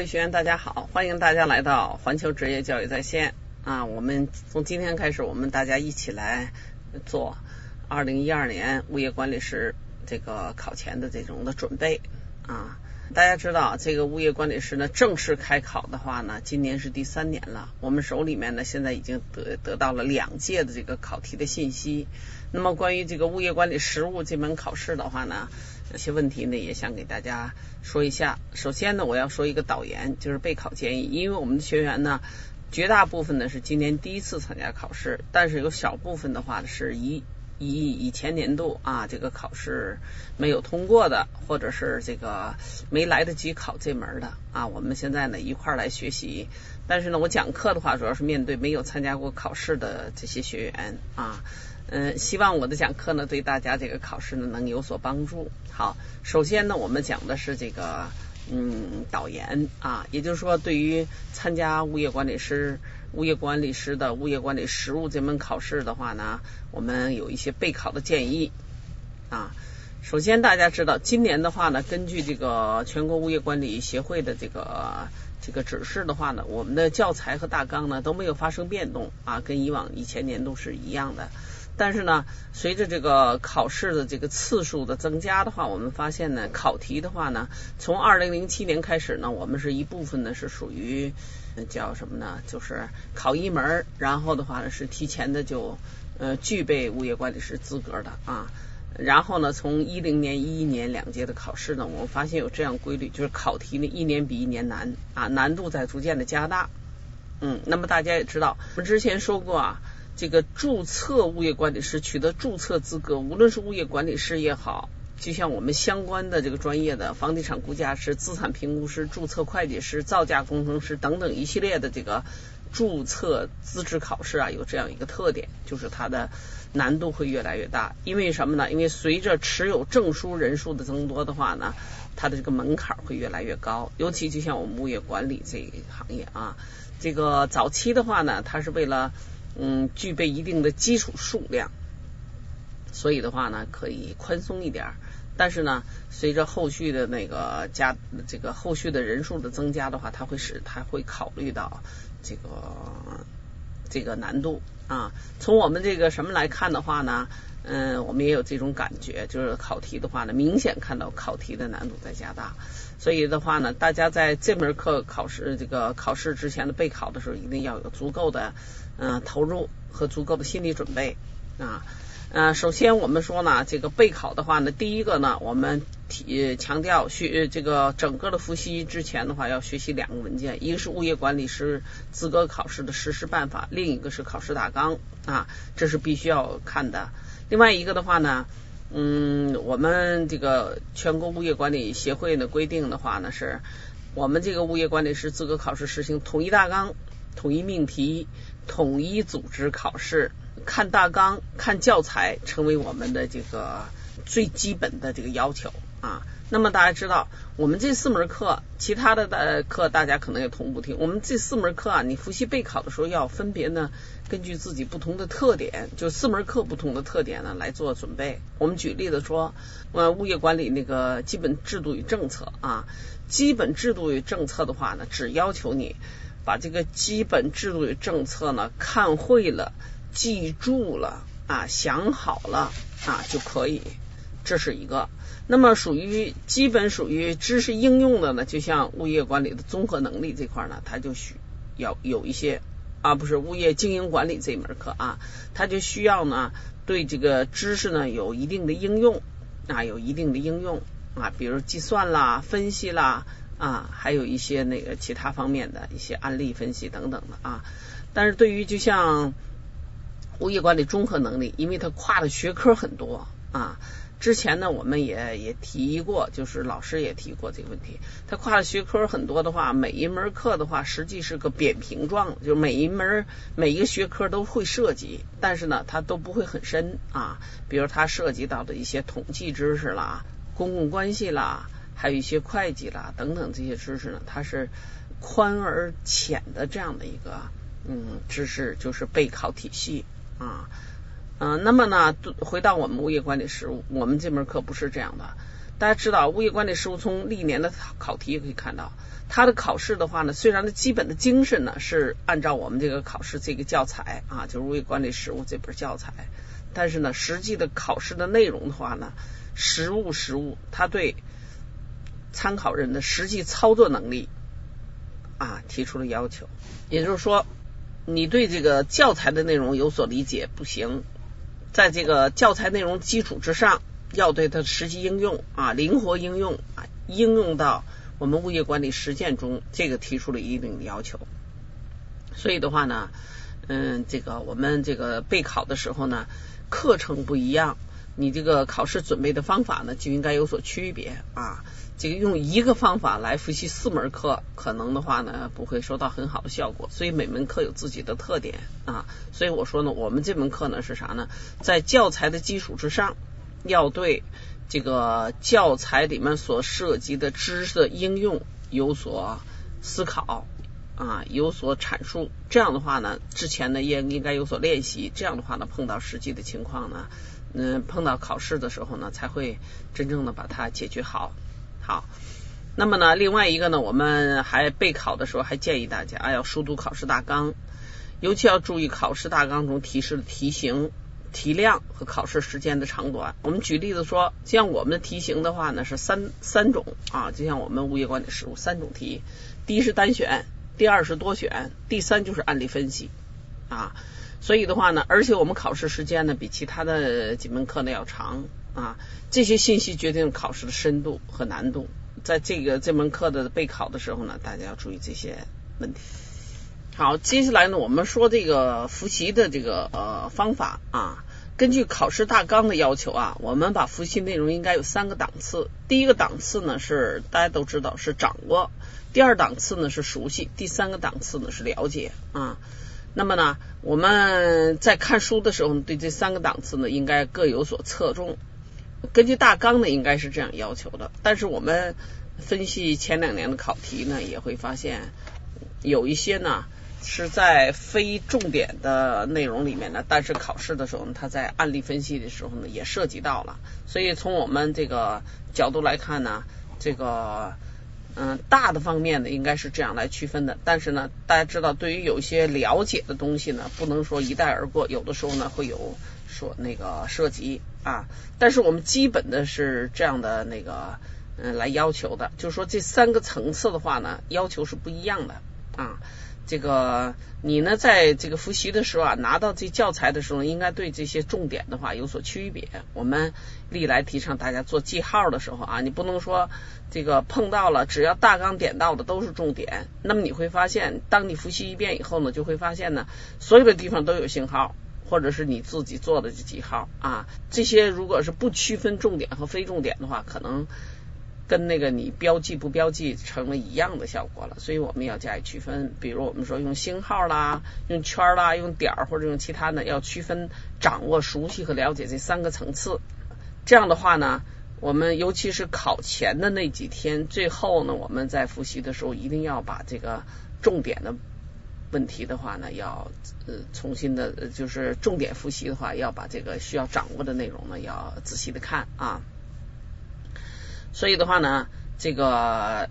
位学员大家好，欢迎大家来到环球职业教育在线啊！我们从今天开始，我们大家一起来做二零一二年物业管理师这个考前的这种的准备啊！大家知道，这个物业管理师呢正式开考的话呢，今年是第三年了。我们手里面呢现在已经得得到了两届的这个考题的信息。那么关于这个物业管理实务这门考试的话呢？有些问题呢，也想给大家说一下。首先呢，我要说一个导言，就是备考建议。因为我们的学员呢，绝大部分呢是今年第一次参加考试，但是有小部分的话是以以以前年度啊这个考试没有通过的，或者是这个没来得及考这门的啊。我们现在呢一块儿来学习。但是呢，我讲课的话，主要是面对没有参加过考试的这些学员啊。嗯，希望我的讲课呢，对大家这个考试呢能有所帮助。好，首先呢，我们讲的是这个嗯导言啊，也就是说，对于参加物业管理师、物业管理师的物业管理实务这门考试的话呢，我们有一些备考的建议啊。首先，大家知道，今年的话呢，根据这个全国物业管理协会的这个这个指示的话呢，我们的教材和大纲呢都没有发生变动啊，跟以往以前年度是一样的。但是呢，随着这个考试的这个次数的增加的话，我们发现呢，考题的话呢，从二零零七年开始呢，我们是一部分呢是属于叫什么呢？就是考一门，然后的话呢是提前的就呃具备物业管理师资格的啊。然后呢，从一零年、一一年两届的考试呢，我们发现有这样规律，就是考题呢一年比一年难啊，难度在逐渐的加大。嗯，那么大家也知道，我们之前说过啊。这个注册物业管理师取得注册资格，无论是物业管理师也好，就像我们相关的这个专业的房地产估价师、资产评估师、注册会计师、造价工程师等等一系列的这个注册资质考试啊，有这样一个特点，就是它的难度会越来越大。因为什么呢？因为随着持有证书人数的增多的话呢，它的这个门槛会越来越高。尤其就像我们物业管理这一行业啊，这个早期的话呢，它是为了嗯，具备一定的基础数量，所以的话呢，可以宽松一点。但是呢，随着后续的那个加这个后续的人数的增加的话，它会使它会考虑到这个这个难度啊。从我们这个什么来看的话呢，嗯，我们也有这种感觉，就是考题的话呢，明显看到考题的难度在加大。所以的话呢，大家在这门课考试这个考试之前的备考的时候，一定要有足够的。嗯，投入和足够的心理准备啊。嗯，首先我们说呢，这个备考的话呢，第一个呢，我们提强调学这个整个的复习之前的话，要学习两个文件，一个是物业管理师资格考试的实施办法，另一个是考试大纲啊，这是必须要看的。另外一个的话呢，嗯，我们这个全国物业管理协会的规定的话呢，是我们这个物业管理师资格考试实行统一大纲、统一命题。统一组织考试，看大纲、看教材，成为我们的这个最基本的这个要求啊。那么大家知道，我们这四门课，其他的的课大家可能也同步听。我们这四门课啊，你复习备考的时候要分别呢，根据自己不同的特点，就四门课不同的特点呢来做准备。我们举例子说，呃，物业管理那个基本制度与政策啊，基本制度与政策的话呢，只要求你。把这个基本制度与政策呢看会了、记住了啊、想好了啊就可以，这是一个。那么属于基本属于知识应用的呢，就像物业管理的综合能力这块呢，它就需要有一些啊，不是物业经营管理这门课啊，它就需要呢对这个知识呢有一定的应用啊，有一定的应用啊，比如计算啦、分析啦。啊，还有一些那个其他方面的一些案例分析等等的啊，但是对于就像物业管理综合能力，因为它跨的学科很多啊，之前呢我们也也提过，就是老师也提过这个问题，它跨的学科很多的话，每一门课的话实际是个扁平状，就每一门每一个学科都会涉及，但是呢它都不会很深啊，比如它涉及到的一些统计知识啦、公共关系啦。还有一些会计啦等等这些知识呢，它是宽而浅的这样的一个嗯知识，就是备考体系啊嗯，那么呢，回到我们物业管理实务，我们这门课不是这样的。大家知道，物业管理实务从历年的考题可以看到，它的考试的话呢，虽然的基本的精神呢是按照我们这个考试这个教材啊，就是物业管理实务这本教材，但是呢，实际的考试的内容的话呢，实务实务，它对参考人的实际操作能力啊提出了要求。也就是说，你对这个教材的内容有所理解不行，在这个教材内容基础之上。要对它实际应用啊，灵活应用啊，应用到我们物业管理实践中，这个提出了一定的要求。所以的话呢，嗯，这个我们这个备考的时候呢，课程不一样，你这个考试准备的方法呢就应该有所区别啊。这个用一个方法来复习四门课，可能的话呢不会收到很好的效果。所以每门课有自己的特点啊。所以我说呢，我们这门课呢是啥呢？在教材的基础之上。要对这个教材里面所涉及的知识的应用有所思考啊，有所阐述。这样的话呢，之前呢也应该有所练习。这样的话呢，碰到实际的情况呢，嗯，碰到考试的时候呢，才会真正的把它解决好。好，那么呢，另外一个呢，我们还备考的时候，还建议大家要熟读考试大纲，尤其要注意考试大纲中提示的题型。题量和考试时间的长短，我们举例子说，像我们的题型的话呢是三三种啊，就像我们物业管理实务三种题，第一是单选，第二是多选，第三就是案例分析啊。所以的话呢，而且我们考试时间呢比其他的几门课呢要长啊，这些信息决定考试的深度和难度。在这个这门课的备考的时候呢，大家要注意这些问题。好，接下来呢，我们说这个复习的这个呃方法啊。根据考试大纲的要求啊，我们把复习内容应该有三个档次。第一个档次呢是大家都知道是掌握，第二档次呢是熟悉，第三个档次呢是了解啊。那么呢，我们在看书的时候，对这三个档次呢应该各有所侧重。根据大纲呢应该是这样要求的，但是我们分析前两年的考题呢，也会发现有一些呢。是在非重点的内容里面呢，但是考试的时候呢，它在案例分析的时候呢，也涉及到了。所以从我们这个角度来看呢，这个嗯大的方面呢，应该是这样来区分的。但是呢，大家知道，对于有些了解的东西呢，不能说一带而过，有的时候呢会有说那个涉及啊。但是我们基本的是这样的那个嗯来要求的，就是说这三个层次的话呢，要求是不一样的啊。这个你呢，在这个复习的时候啊，拿到这教材的时候，应该对这些重点的话有所区别。我们历来提倡大家做记号的时候啊，你不能说这个碰到了，只要大纲点到的都是重点。那么你会发现，当你复习一遍以后呢，就会发现呢，所有的地方都有信号，或者是你自己做的这几号啊，这些如果是不区分重点和非重点的话，可能。跟那个你标记不标记成了一样的效果了，所以我们要加以区分。比如我们说用星号啦，用圈啦，用点儿或者用其他的，要区分掌握、熟悉和了解这三个层次。这样的话呢，我们尤其是考前的那几天，最后呢，我们在复习的时候，一定要把这个重点的问题的话呢，要呃重新的，就是重点复习的话，要把这个需要掌握的内容呢，要仔细的看啊。所以的话呢，这个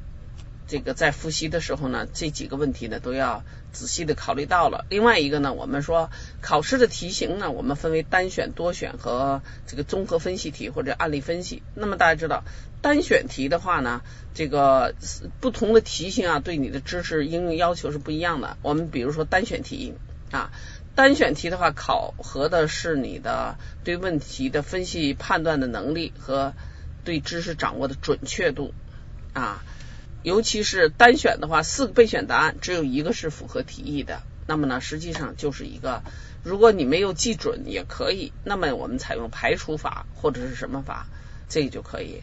这个在复习的时候呢，这几个问题呢都要仔细的考虑到了。另外一个呢，我们说考试的题型呢，我们分为单选、多选和这个综合分析题或者案例分析。那么大家知道，单选题的话呢，这个不同的题型啊，对你的知识应用要求是不一样的。我们比如说单选题啊，单选题的话，考核的是你的对问题的分析判断的能力和。对知识掌握的准确度啊，尤其是单选的话，四个备选答案只有一个是符合题意的，那么呢，实际上就是一个，如果你没有记准也可以，那么我们采用排除法或者是什么法，这个就可以。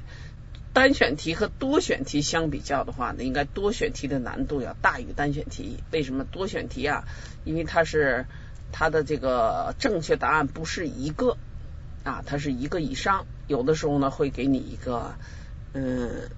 单选题和多选题相比较的话呢，应该多选题的难度要大于单选题。为什么多选题啊？因为它是它的这个正确答案不是一个啊，它是一个以上。有的时候呢，会给你一个嗯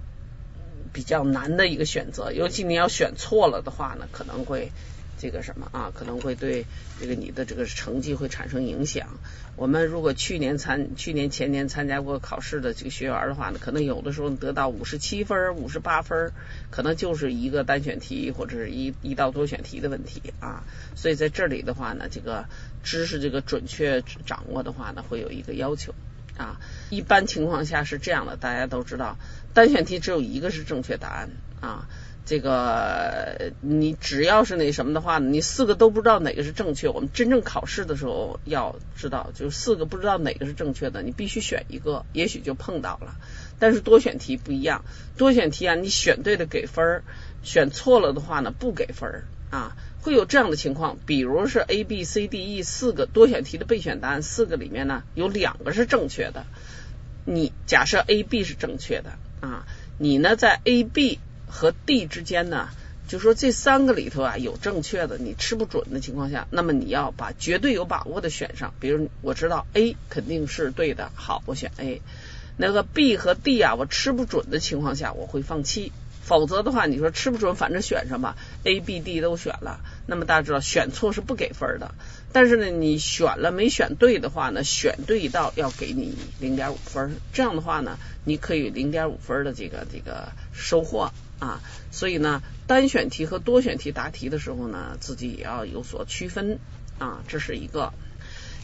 比较难的一个选择，尤其你要选错了的话呢，可能会这个什么啊，可能会对这个你的这个成绩会产生影响。我们如果去年参去年前年参加过考试的这个学员的话呢，可能有的时候得到五十七分、五十八分，可能就是一个单选题或者是一一道多选题的问题啊。所以在这里的话呢，这个知识这个准确掌握的话呢，会有一个要求啊。一般情况下是这样的，大家都知道，单选题只有一个是正确答案啊。这个你只要是那什么的话，你四个都不知道哪个是正确。我们真正考试的时候要知道，就是四个不知道哪个是正确的，你必须选一个，也许就碰到了。但是多选题不一样，多选题啊，你选对了给分，选错了的话呢不给分啊，会有这样的情况。比如是 A、B、C、D、E 四个多选题的备选答案，四个里面呢有两个是正确的。你假设 A、B 是正确的啊，你呢在 A、B。和 D 之间呢，就说这三个里头啊有正确的，你吃不准的情况下，那么你要把绝对有把握的选上。比如我知道 A 肯定是对的，好，我选 A。那个 B 和 D 啊，我吃不准的情况下，我会放弃。否则的话，你说吃不准，反正选上吧，A、B、D 都选了，那么大家知道选错是不给分的。但是呢，你选了没选对的话呢，选对一道要给你零点五分。这样的话呢，你可以零点五分的这个这个收获。啊，所以呢，单选题和多选题答题的时候呢，自己也要有所区分啊，这是一个。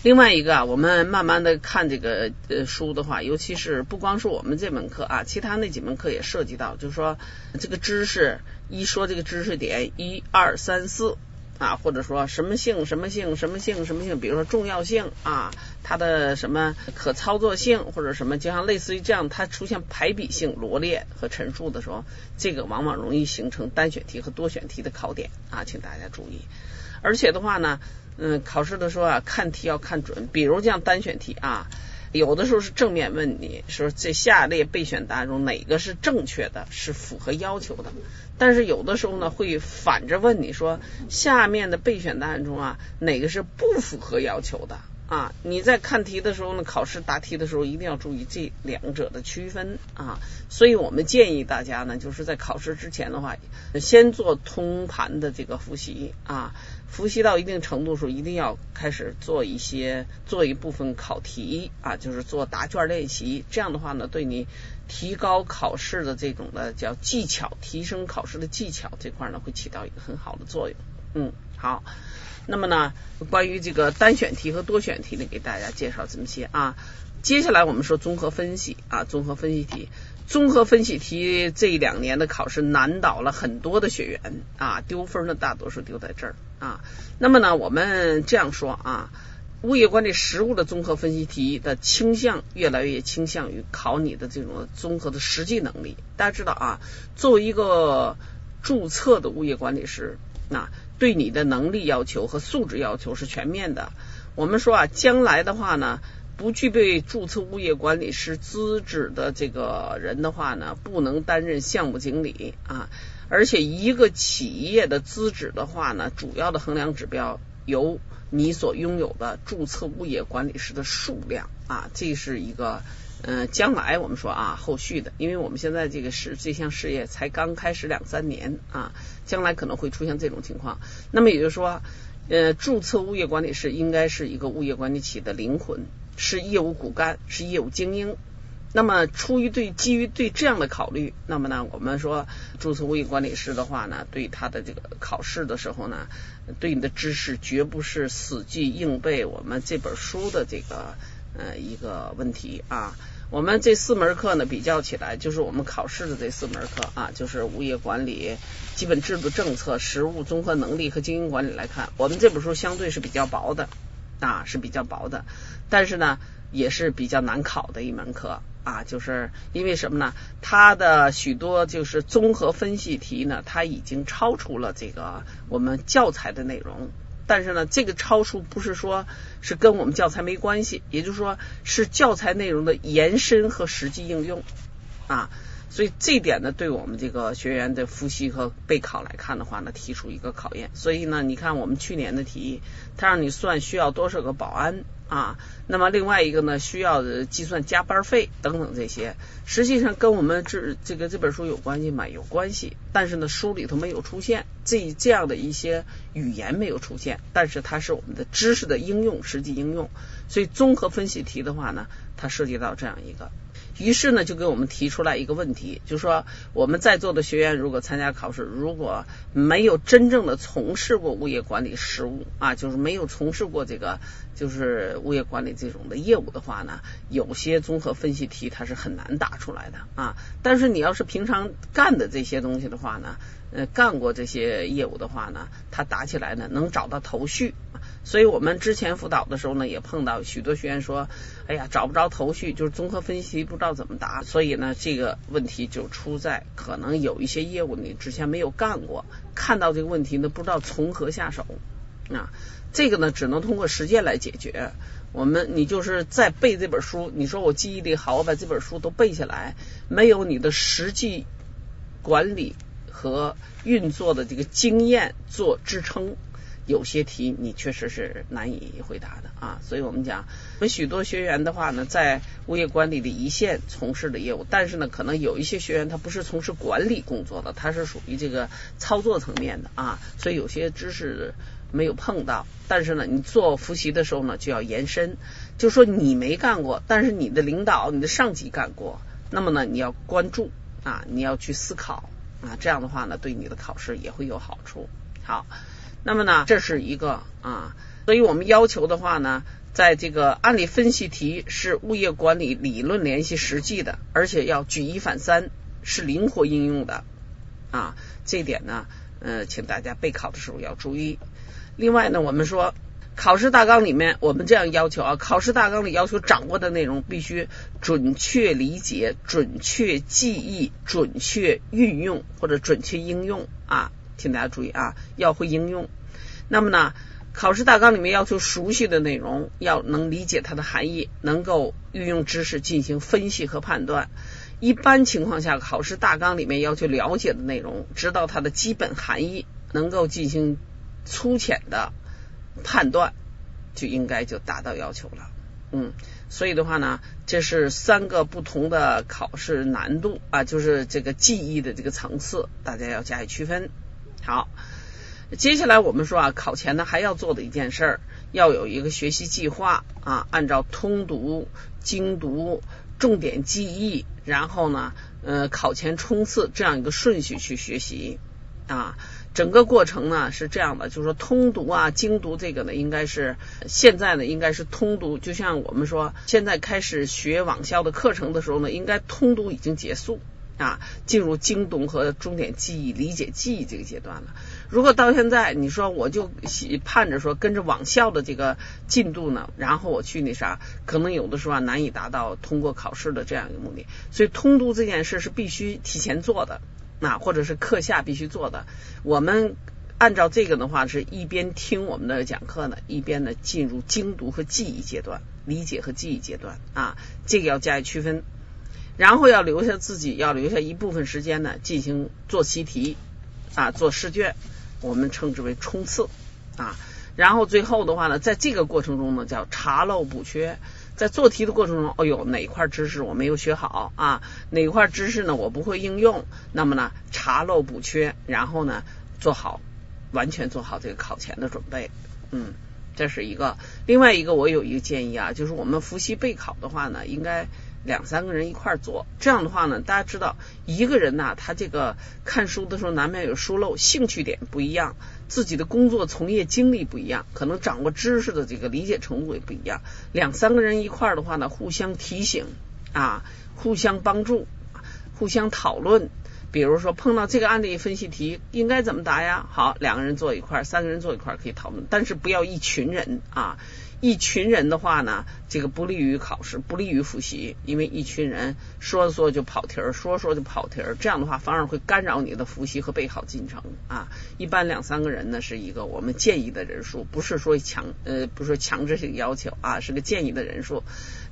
另外一个啊，我们慢慢的看这个呃书的话，尤其是不光是我们这门课啊，其他那几门课也涉及到，就是说这个知识一说这个知识点一二三四。啊，或者说什么性什么性什么性什么性，比如说重要性啊，它的什么可操作性或者什么，就像类似于这样，它出现排比性罗列和陈述的时候，这个往往容易形成单选题和多选题的考点啊，请大家注意。而且的话呢，嗯，考试的时候啊，看题要看准，比如这样单选题啊。有的时候是正面问你说这下列备选答案中哪个是正确的，是符合要求的。但是有的时候呢会反着问你说下面的备选答案中啊哪个是不符合要求的。啊，你在看题的时候呢，考试答题的时候一定要注意这两者的区分啊。所以我们建议大家呢，就是在考试之前的话，先做通盘的这个复习啊。复习到一定程度的时候，一定要开始做一些做一部分考题啊，就是做答卷练习。这样的话呢，对你提高考试的这种的叫技巧，提升考试的技巧这块呢，会起到一个很好的作用。嗯，好。那么呢，关于这个单选题和多选题呢，给大家介绍这么些啊。接下来我们说综合分析啊，综合分析题，综合分析题这两年的考试难倒了很多的学员啊，丢分呢大多数丢在这儿啊。那么呢，我们这样说啊，物业管理实务的综合分析题的倾向越来越倾向于考你的这种综合的实际能力。大家知道啊，作为一个注册的物业管理师，那对你的能力要求和素质要求是全面的。我们说啊，将来的话呢，不具备注册物业管理师资质的这个人的话呢，不能担任项目经理啊。而且一个企业的资质的话呢，主要的衡量指标由你所拥有的注册物业管理师的数量啊，这是一个。嗯，将来我们说啊，后续的，因为我们现在这个事这项事业才刚开始两三年啊，将来可能会出现这种情况。那么也就是说，呃，注册物业管理师应该是一个物业管理企业的灵魂，是业务骨干，是业务精英。那么出于对基于对这样的考虑，那么呢，我们说注册物业管理师的话呢，对他的这个考试的时候呢，对你的知识绝不是死记硬背我们这本书的这个呃一个问题啊。我们这四门课呢，比较起来，就是我们考试的这四门课啊，就是物业管理基本制度政策、实务综合能力和经营管理来看，我们这本书相对是比较薄的啊，是比较薄的，但是呢，也是比较难考的一门课啊，就是因为什么呢？它的许多就是综合分析题呢，它已经超出了这个我们教材的内容。但是呢，这个超出不是说是跟我们教材没关系，也就是说是教材内容的延伸和实际应用啊，所以这点呢，对我们这个学员的复习和备考来看的话呢，提出一个考验。所以呢，你看我们去年的题，他让你算需要多少个保安啊。那么另外一个呢，需要计算加班费等等这些，实际上跟我们这这个这本书有关系吗？有关系，但是呢，书里头没有出现这这样的一些语言没有出现，但是它是我们的知识的应用，实际应用。所以综合分析题的话呢，它涉及到这样一个。于是呢，就给我们提出来一个问题，就说我们在座的学员如果参加考试，如果没有真正的从事过物业管理实务啊，就是没有从事过这个就是物业管理这种的业务的话呢，有些综合分析题它是很难答出来的啊。但是你要是平常干的这些东西的话呢，呃，干过这些业务的话呢，它答起来呢能找到头绪。所以我们之前辅导的时候呢，也碰到许多学员说，哎呀，找不着头绪，就是综合分析不知道怎么答。所以呢，这个问题就出在可能有一些业务你之前没有干过，看到这个问题呢，不知道从何下手啊。这个呢，只能通过实践来解决。我们你就是在背这本书，你说我记忆力好，我把这本书都背下来，没有你的实际管理和运作的这个经验做支撑。有些题你确实是难以回答的啊，所以我们讲，我们许多学员的话呢，在物业管理的一线从事的业务，但是呢，可能有一些学员他不是从事管理工作的，他是属于这个操作层面的啊，所以有些知识没有碰到，但是呢，你做复习的时候呢，就要延伸，就说你没干过，但是你的领导、你的上级干过，那么呢，你要关注啊，你要去思考啊，这样的话呢，对你的考试也会有好处。好。那么呢，这是一个啊，所以我们要求的话呢，在这个案例分析题是物业管理理论联系实际的，而且要举一反三，是灵活应用的啊。这点呢，呃，请大家备考的时候要注意。另外呢，我们说考试大纲里面，我们这样要求啊，考试大纲里要求掌握的内容必须准确理解、准确记忆、准确运用或者准确应用啊。请大家注意啊，要会应用。那么呢，考试大纲里面要求熟悉的内容，要能理解它的含义，能够运用知识进行分析和判断。一般情况下，考试大纲里面要求了解的内容，知道它的基本含义，能够进行粗浅的判断，就应该就达到要求了。嗯，所以的话呢，这是三个不同的考试难度啊，就是这个记忆的这个层次，大家要加以区分。好，接下来我们说啊，考前呢还要做的一件事儿，要有一个学习计划啊，按照通读、精读、重点记忆，然后呢，呃，考前冲刺这样一个顺序去学习啊。整个过程呢是这样的，就是说通读啊、精读这个呢，应该是现在呢应该是通读，就像我们说现在开始学网校的课程的时候呢，应该通读已经结束。啊，进入精读和重点记忆、理解记忆这个阶段了。如果到现在你说我就盼着说跟着网校的这个进度呢，然后我去那啥，可能有的时候啊难以达到通过考试的这样一个目的。所以通读这件事是必须提前做的，那或者是课下必须做的。我们按照这个的话，是一边听我们的讲课呢，一边呢进入精读和记忆阶段、理解和记忆阶段啊，这个要加以区分。然后要留下自己要留下一部分时间呢，进行做习题啊，做试卷，我们称之为冲刺啊。然后最后的话呢，在这个过程中呢，叫查漏补缺。在做题的过程中，哎呦，哪块知识我没有学好啊？哪块知识呢我不会应用？那么呢，查漏补缺，然后呢，做好完全做好这个考前的准备。嗯，这是一个。另外一个，我有一个建议啊，就是我们复习备考的话呢，应该。两三个人一块做，这样的话呢，大家知道一个人呢，他这个看书的时候难免有疏漏，兴趣点不一样，自己的工作从业经历不一样，可能掌握知识的这个理解程度也不一样。两三个人一块的话呢，互相提醒啊，互相帮助，互相讨论。比如说碰到这个案例分析题应该怎么答呀？好，两个人坐一块儿，三个人坐一块儿可以讨论，但是不要一群人啊。一群人的话呢，这个不利于考试，不利于复习，因为一群人说说就跑题儿，说说就跑题儿，这样的话反而会干扰你的复习和备考进程啊。一般两三个人呢是一个我们建议的人数，不是说强呃不是说强制性要求啊，是个建议的人数。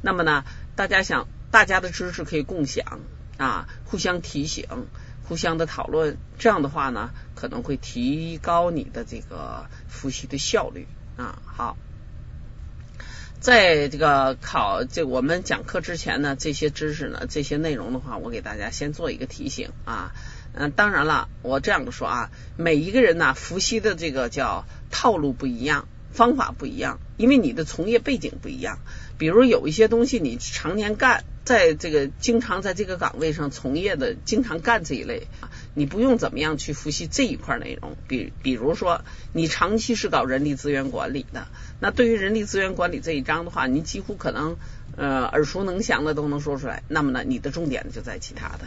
那么呢，大家想大家的知识可以共享啊，互相提醒，互相的讨论，这样的话呢可能会提高你的这个复习的效率啊。好。在这个考这我们讲课之前呢，这些知识呢，这些内容的话，我给大家先做一个提醒啊。嗯，当然了，我这样说啊，每一个人呢，复习的这个叫套路不一样，方法不一样，因为你的从业背景不一样。比如有一些东西你常年干，在这个经常在这个岗位上从业的，经常干这一类。你不用怎么样去复习这一块内容，比比如说你长期是搞人力资源管理的，那对于人力资源管理这一章的话，你几乎可能呃耳熟能详的都能说出来。那么呢，你的重点就在其他的。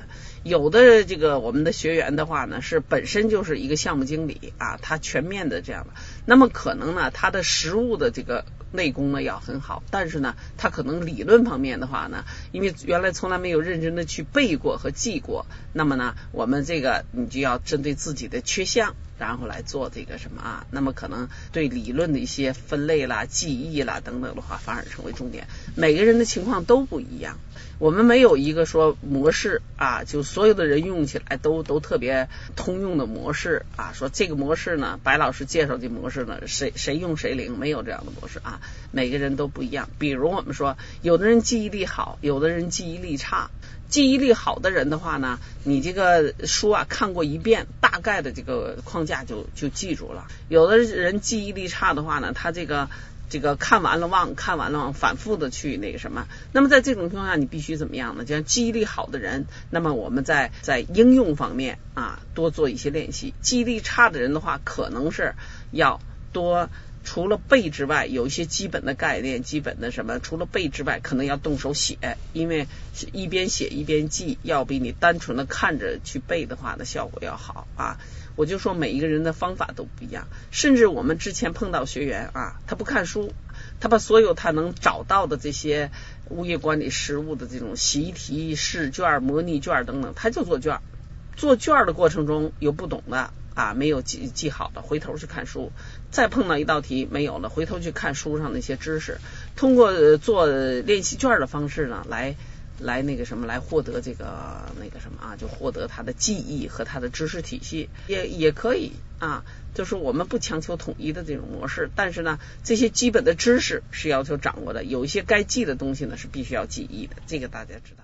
有的这个我们的学员的话呢，是本身就是一个项目经理啊，他全面的这样的，那么可能呢，他的实务的这个。内功呢要很好，但是呢，他可能理论方面的话呢，因为原来从来没有认真的去背过和记过，那么呢，我们这个你就要针对自己的缺项，然后来做这个什么啊？那么可能对理论的一些分类啦、记忆啦等等的话，反而成为重点。每个人的情况都不一样。我们没有一个说模式啊，就所有的人用起来都都特别通用的模式啊。说这个模式呢，白老师介绍的模式呢，谁谁用谁灵，没有这样的模式啊。每个人都不一样。比如我们说，有的人记忆力好，有的人记忆力差。记忆力好的人的话呢，你这个书啊看过一遍，大概的这个框架就就记住了。有的人记忆力差的话呢，他这个。这个看完了忘，看完了忘，反复的去那个什么。那么在这种情况下，你必须怎么样呢？就像记忆力好的人，那么我们在在应用方面啊多做一些练习。记忆力差的人的话，可能是要多除了背之外，有一些基本的概念、基本的什么，除了背之外，可能要动手写，因为一边写一边记，要比你单纯的看着去背的话的效果要好啊。我就说每一个人的方法都不一样，甚至我们之前碰到学员啊，他不看书，他把所有他能找到的这些物业管理实务的这种习题、试卷、模拟卷等等，他就做卷。做卷的过程中有不懂的啊，没有记记好的，回头去看书。再碰到一道题没有了，回头去看书上那些知识，通过做练习卷的方式呢来。来那个什么来获得这个那个什么啊，就获得他的记忆和他的知识体系也也可以啊，就是我们不强求统一的这种模式，但是呢，这些基本的知识是要求掌握的，有一些该记的东西呢是必须要记忆的，这个大家知道。